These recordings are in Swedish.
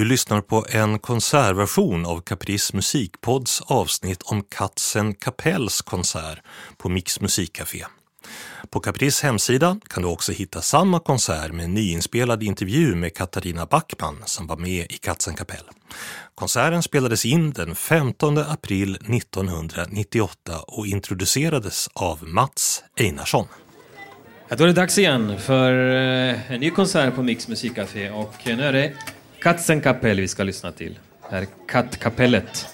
Du lyssnar på en konsertversion av Caprice musikpods avsnitt om Katzen Kapells konsert på Mix musikcafé. På Caprice hemsida kan du också hitta samma konsert med en nyinspelad intervju med Katarina Backman som var med i Katzen Kapell. Konserten spelades in den 15 april 1998 och introducerades av Mats Einarsson. Ja, då är det dags igen för eh, en ny konsert på Mix musikcafé och eh, nu är det Katzenkapell vi ska lyssna till. Det här Kattkapellet.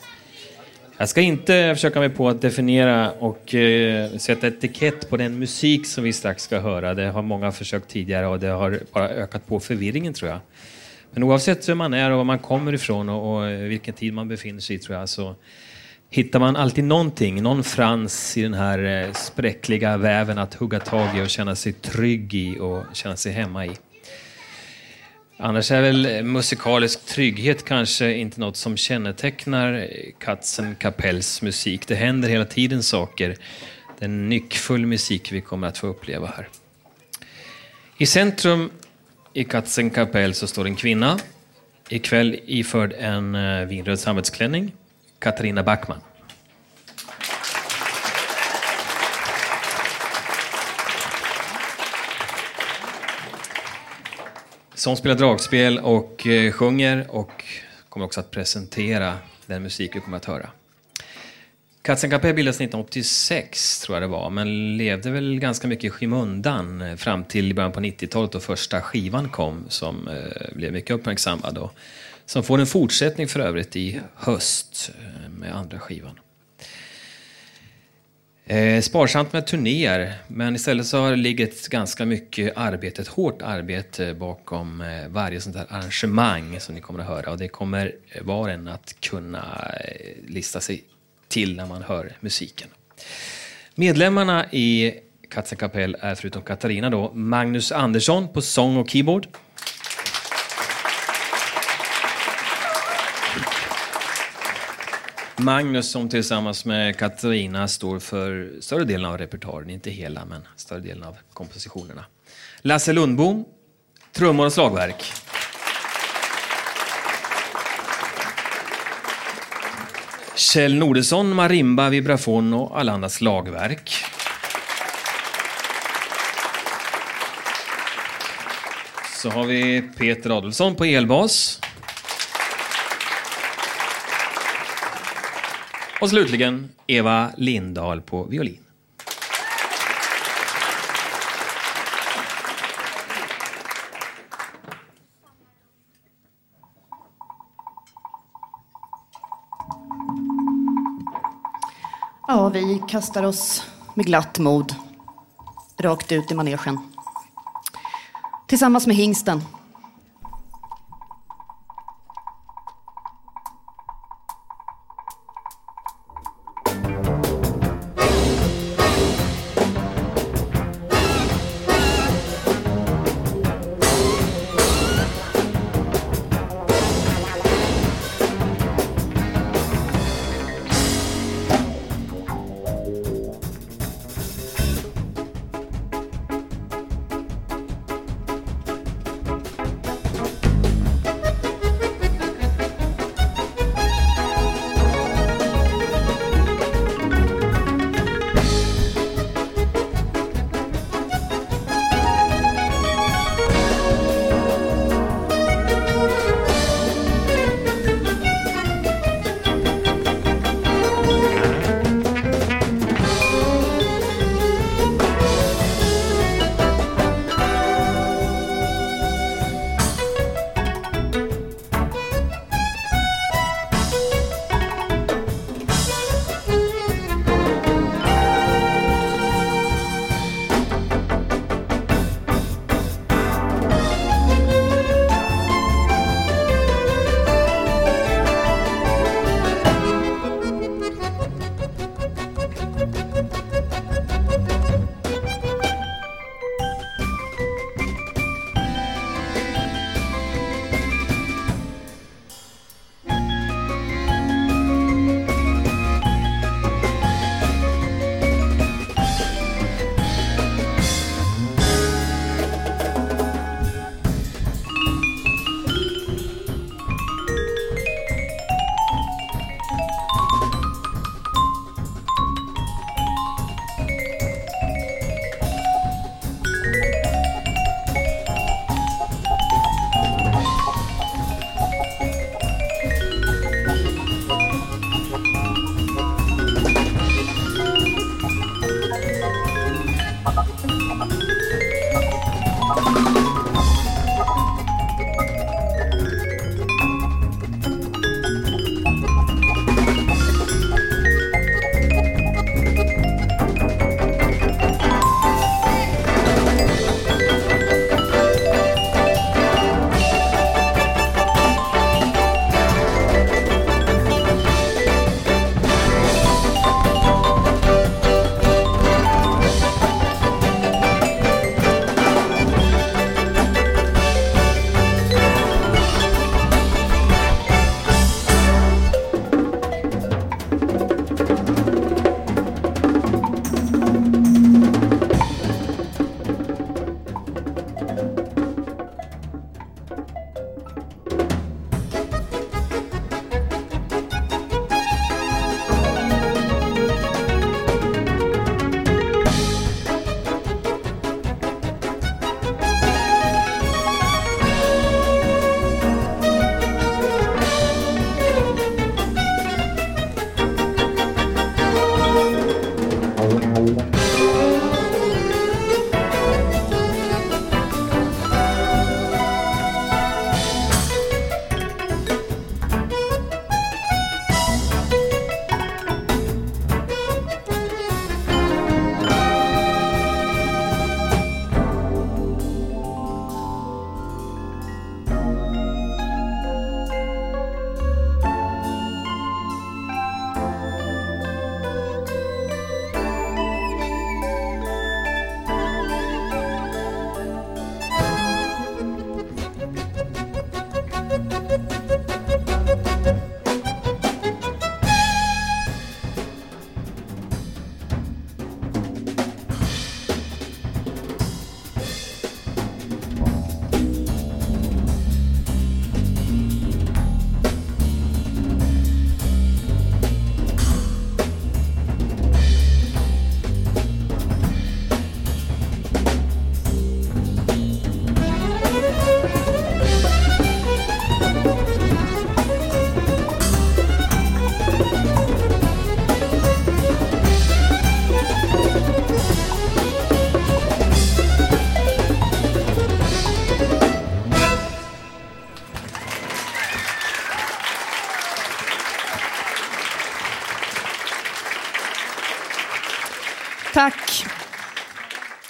Jag ska inte försöka mig på att definiera och eh, sätta etikett på den musik som vi strax ska höra. Det har många försökt tidigare och det har bara ökat på förvirringen tror jag. Men oavsett vem man är och var man kommer ifrån och, och vilken tid man befinner sig i tror jag så hittar man alltid någonting, någon frans i den här eh, spräckliga väven att hugga tag i och känna sig trygg i och känna sig hemma i. Annars är väl eh, musikalisk trygghet kanske inte något som kännetecknar eh, Katzen Kapells musik. Det händer hela tiden saker. Det är en nyckfull musik vi kommer att få uppleva här. I centrum i Katzen Kapell så står en kvinna. Ikväll iförd en eh, vinröd sammetsklänning. Katarina Backman. Som spelar dragspel och eh, sjunger och kommer också att presentera den musik vi kommer att höra. Katzenkapell bildades 1986, tror jag det var, men levde väl ganska mycket i skymundan eh, fram till början på 90-talet då första skivan kom som eh, blev mycket uppmärksammad och som får en fortsättning för övrigt i höst med andra skivan. Eh, sparsamt med turnéer, men istället så ligger ligget ganska mycket arbete, ett hårt arbete bakom eh, varje sånt här arrangemang som ni kommer att höra. Och det kommer eh, var och en att kunna eh, lista sig till när man hör musiken. Medlemmarna i Katzenkapell är förutom Katarina då Magnus Andersson på sång och keyboard. Magnus som tillsammans med Katarina står för större delen av repertoaren, inte hela men större delen av kompositionerna. Lasse Lundbom, trummor och slagverk. Kjell Nordesson, marimba, vibrafon och alla andra slagverk. Så har vi Peter Adolfsson på elbas. Och slutligen Eva Lindahl på violin. Ja, vi kastar oss med glatt mod rakt ut i manegen. Tillsammans med hingsten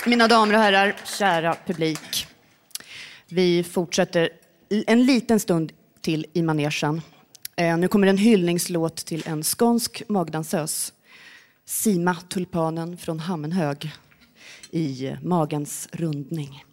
Mina damer och herrar, kära publik. Vi fortsätter en liten stund till i manegen. Eh, nu kommer en hyllningslåt till en skånsk magdansös. Sima tulpanen från Hammenhög i Magens rundning.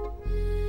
Música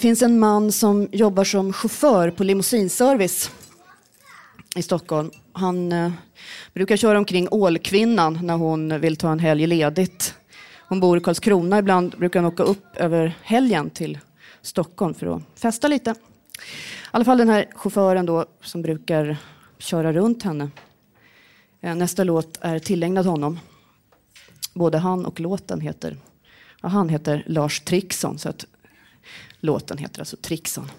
finns en man som jobbar som chaufför på limousinservice i Stockholm. Han eh, brukar köra omkring Ålkvinnan när hon vill ta en helg ledigt. Hon bor i Karlskrona. Ibland brukar han åka upp över helgen till Stockholm för att festa lite. I alla fall den här chauffören då som brukar köra runt henne. Eh, nästa låt är tillägnad honom. Både han och låten heter, ja, han heter Lars Trixon så att låten heter alltså Trixon.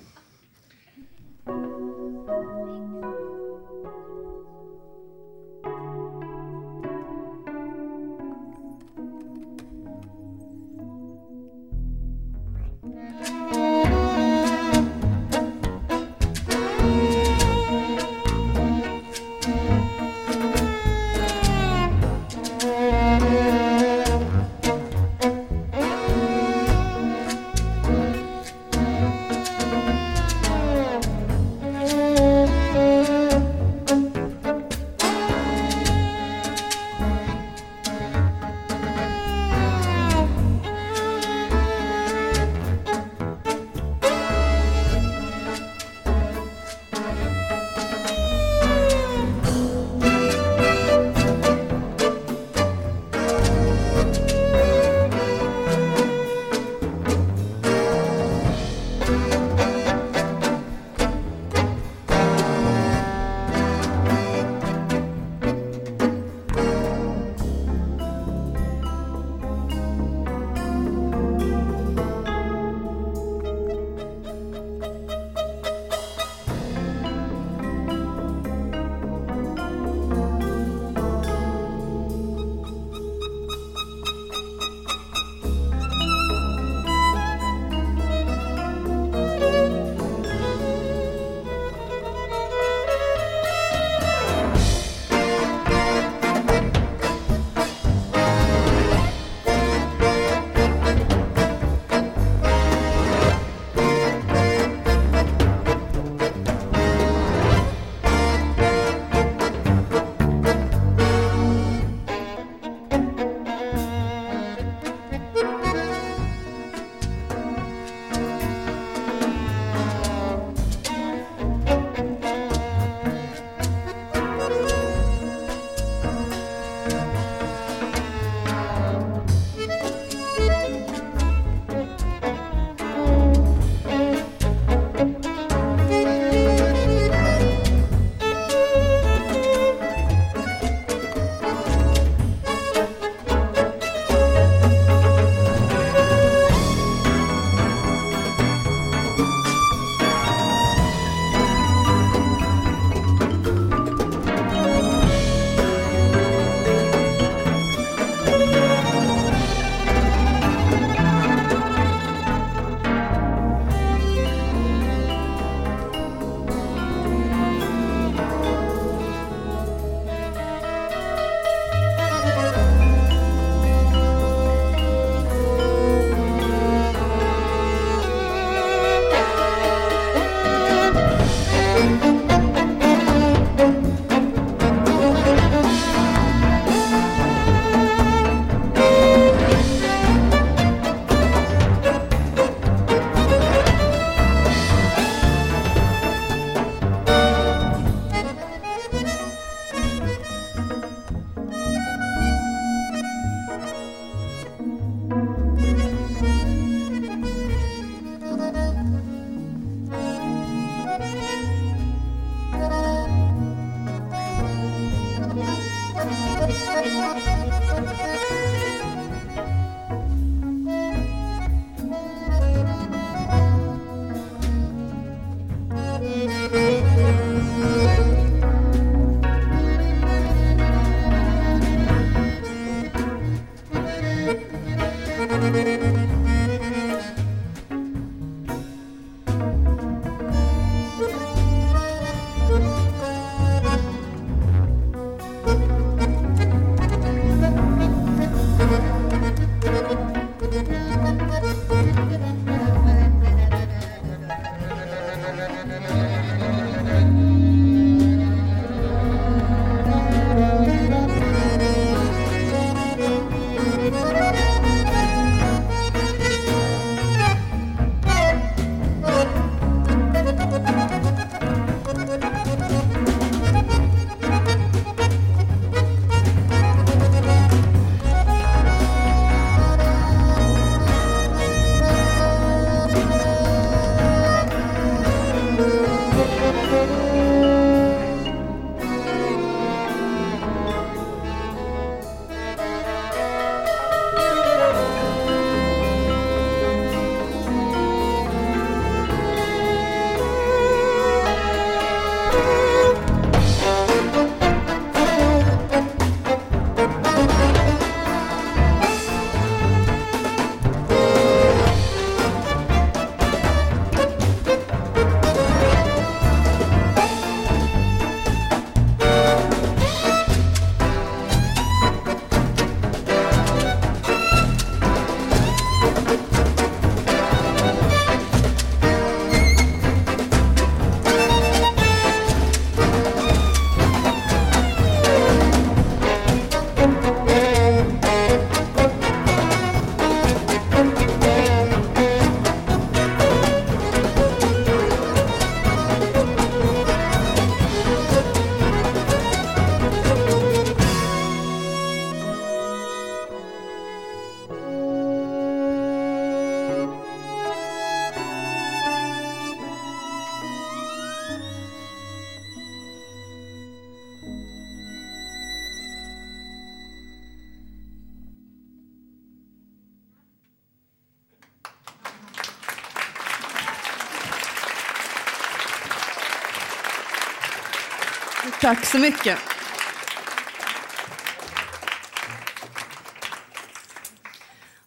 Tack så mycket.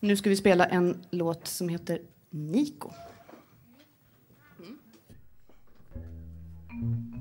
Nu ska vi spela en låt som heter Niko. Mm.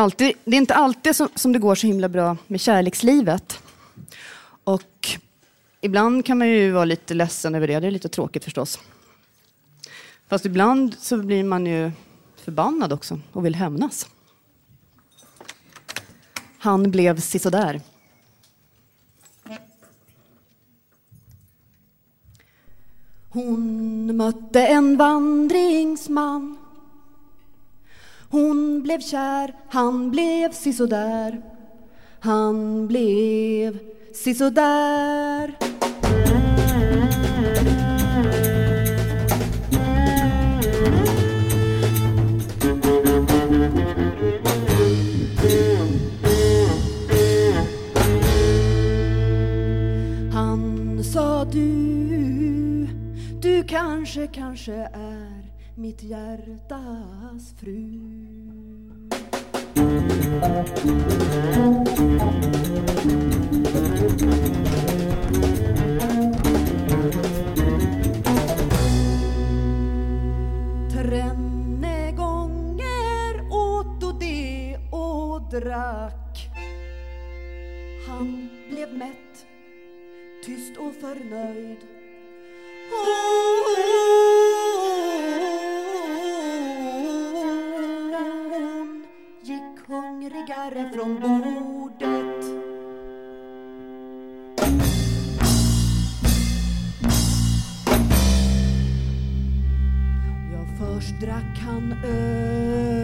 Alltid, det är inte alltid som, som det går så himla bra med kärlekslivet. Och ibland kan man ju vara lite ledsen över det. Det är lite tråkigt förstås. Fast ibland så blir man ju förbannad också och vill hämnas. Han blev sisådär. Hon mötte en vandringsman hon blev kär, han blev sisådär. Han blev sisådär. Han sa du, du kanske, kanske är mitt hjärtas fru Trenne gånger åt och det och drack Han blev mätt, tyst och förnöjd Oh! Hungrigare från bordet. Ja, först drack han öl.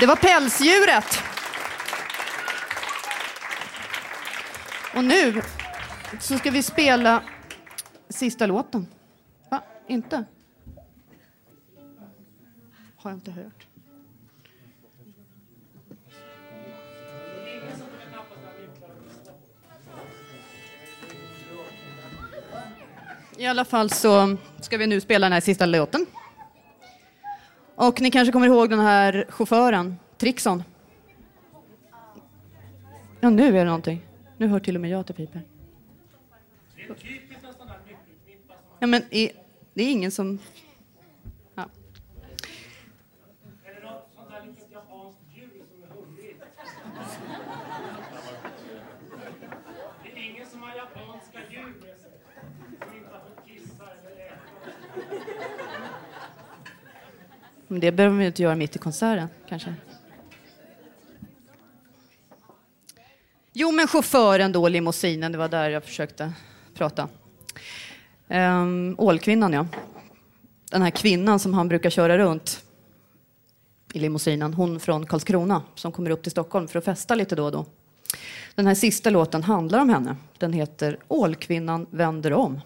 Det var pälsdjuret. Och nu så ska vi spela sista låten. Va? Inte? Har jag inte hört. I alla fall så ska vi nu spela den här sista låten. Och ni kanske kommer ihåg den här chauffören, Trixon. Ja, nu är det någonting. Nu hör till och med jag att det piper. Ja, men är, det är ingen som... Men det behöver vi inte göra mitt i konserten, kanske. Jo, men chauffören då, limousinen, det var där jag försökte prata. Ehm, Ålkvinnan, ja. Den här kvinnan som han brukar köra runt i limousinen, hon från Karlskrona som kommer upp till Stockholm för att festa lite då och då. Den här sista låten handlar om henne. Den heter Ålkvinnan vänder om.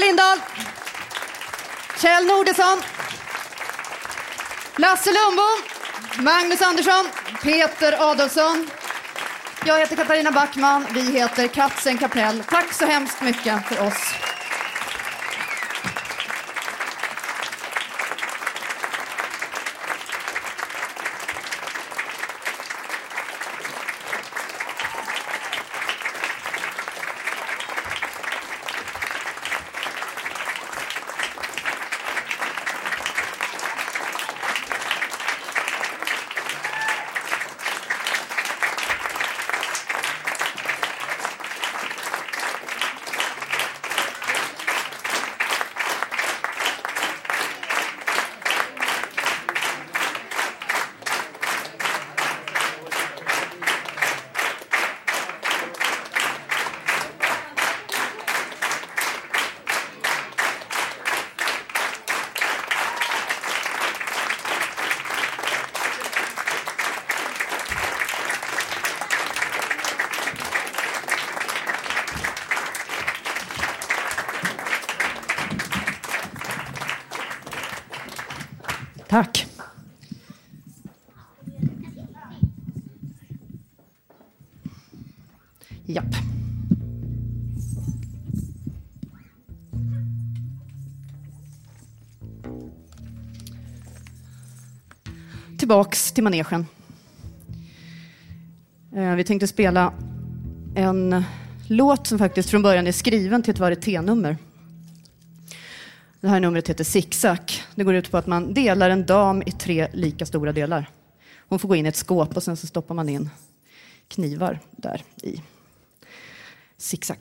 Eva Lindahl. Kjell Nordesson. Lasse Lundbom. Magnus Andersson. Peter Adolfsson. Jag heter Katarina Backman. Vi heter Katzen Kapell. Tack så hemskt mycket för oss. Tillbaks till manegen. Eh, vi tänkte spela en låt som faktiskt från början är skriven till ett varieténummer. Det här numret heter Zigzag. Det går ut på att man delar en dam i tre lika stora delar. Hon får gå in i ett skåp och sen så stoppar man in knivar där i. Zigzag.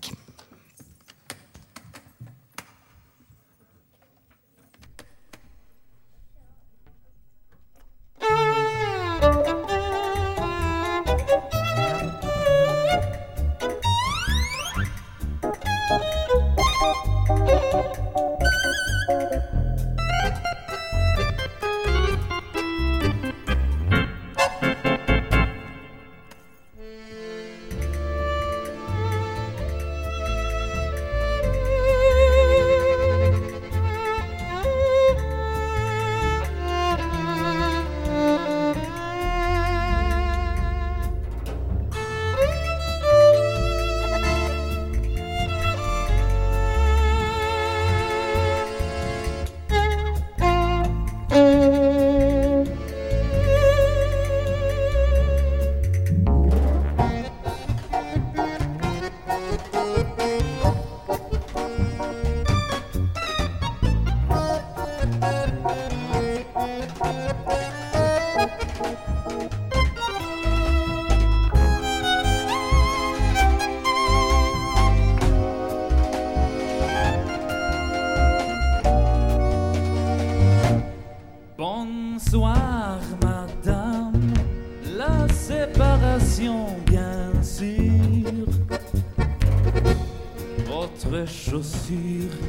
Jossir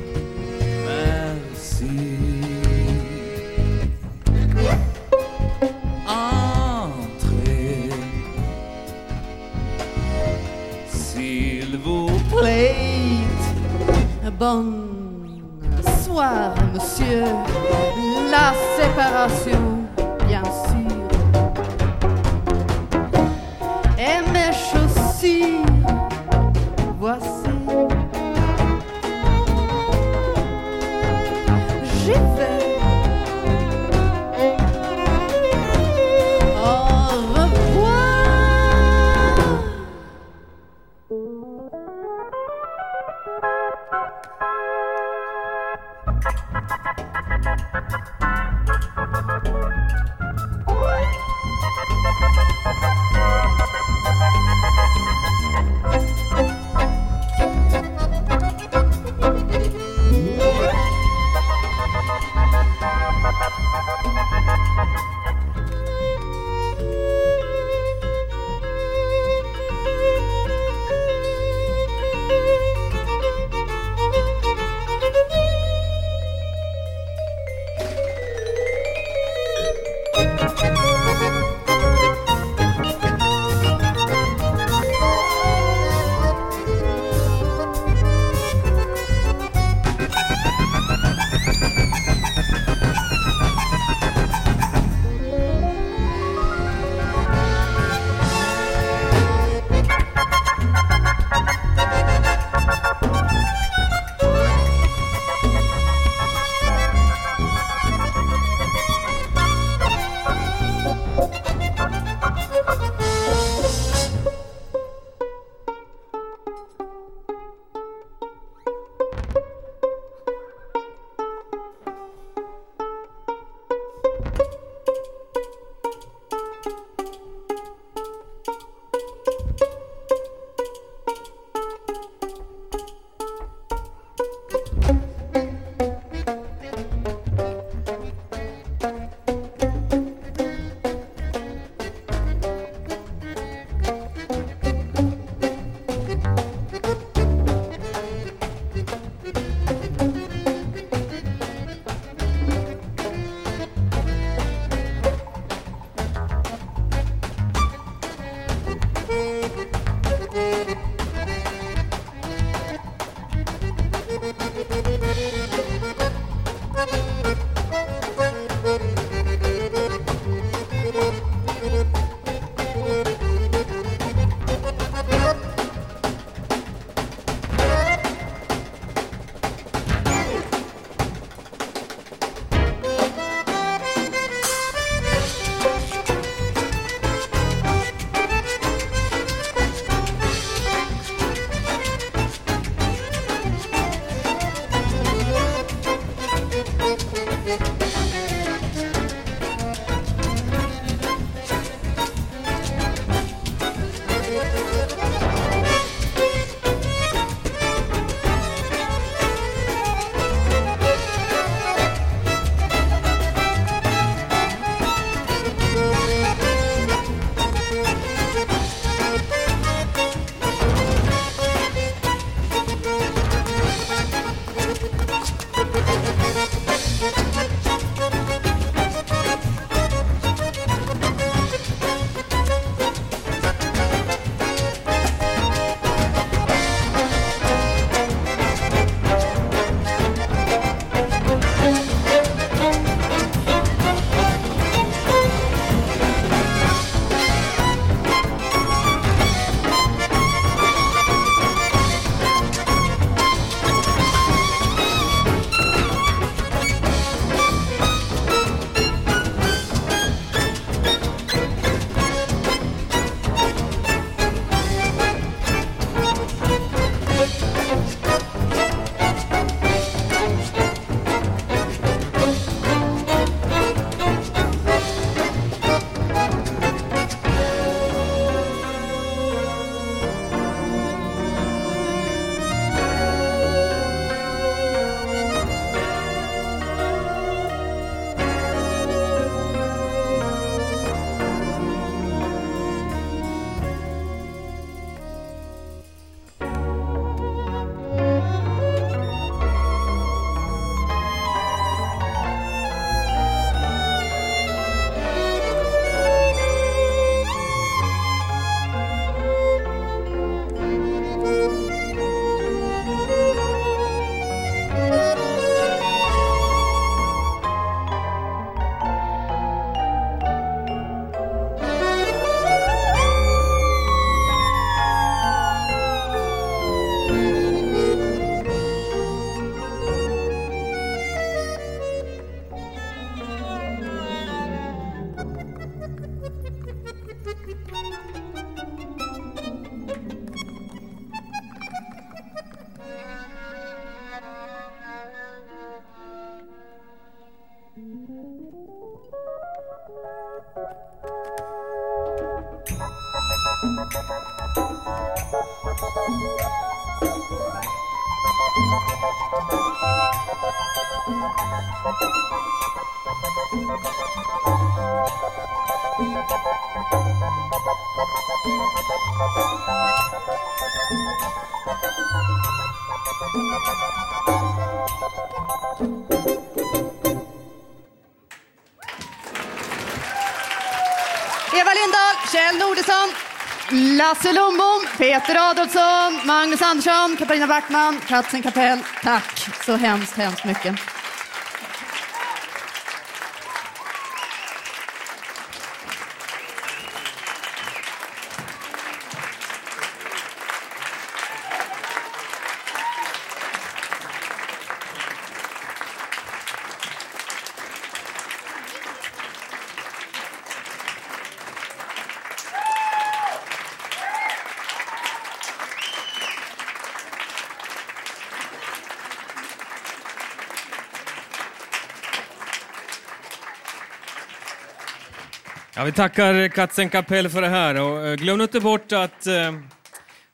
Eva Lindahl, Kjell Nordesson, Lasse Lundbom, Peter Adolfsson, Magnus Andersson, Katarina Backman, Katzen Kapell. Tack så hemskt, hemskt mycket. Ja, vi tackar Katzen Kapell för det här. Och eh, glöm inte bort att eh,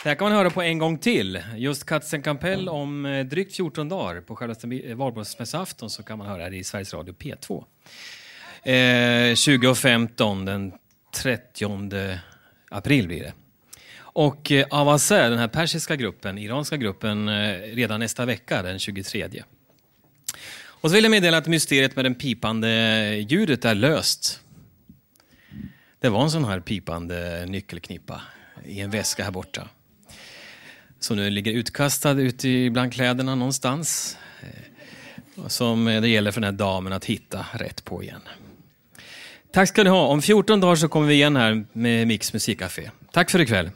det här kan man höra på en gång till. Just Katzen Kapell om eh, drygt 14 dagar. På självaste eh, valborgsmässoafton så kan man höra det i Sveriges Radio P2. Eh, 2015, den 30 april blir det. Och eh, Avazeh, den här persiska gruppen, iranska gruppen, eh, redan nästa vecka, den 23. Och så vill jag meddela att mysteriet med den pipande ljudet är löst. Det var en sån här pipande nyckelknippa i en väska här borta. Som nu ligger utkastad ute bland kläderna någonstans. Eh, som det gäller för den här damen att hitta rätt på igen. Tack ska ni ha. Om 14 dagar så kommer vi igen här med Mix Musikcafé. Tack för ikväll.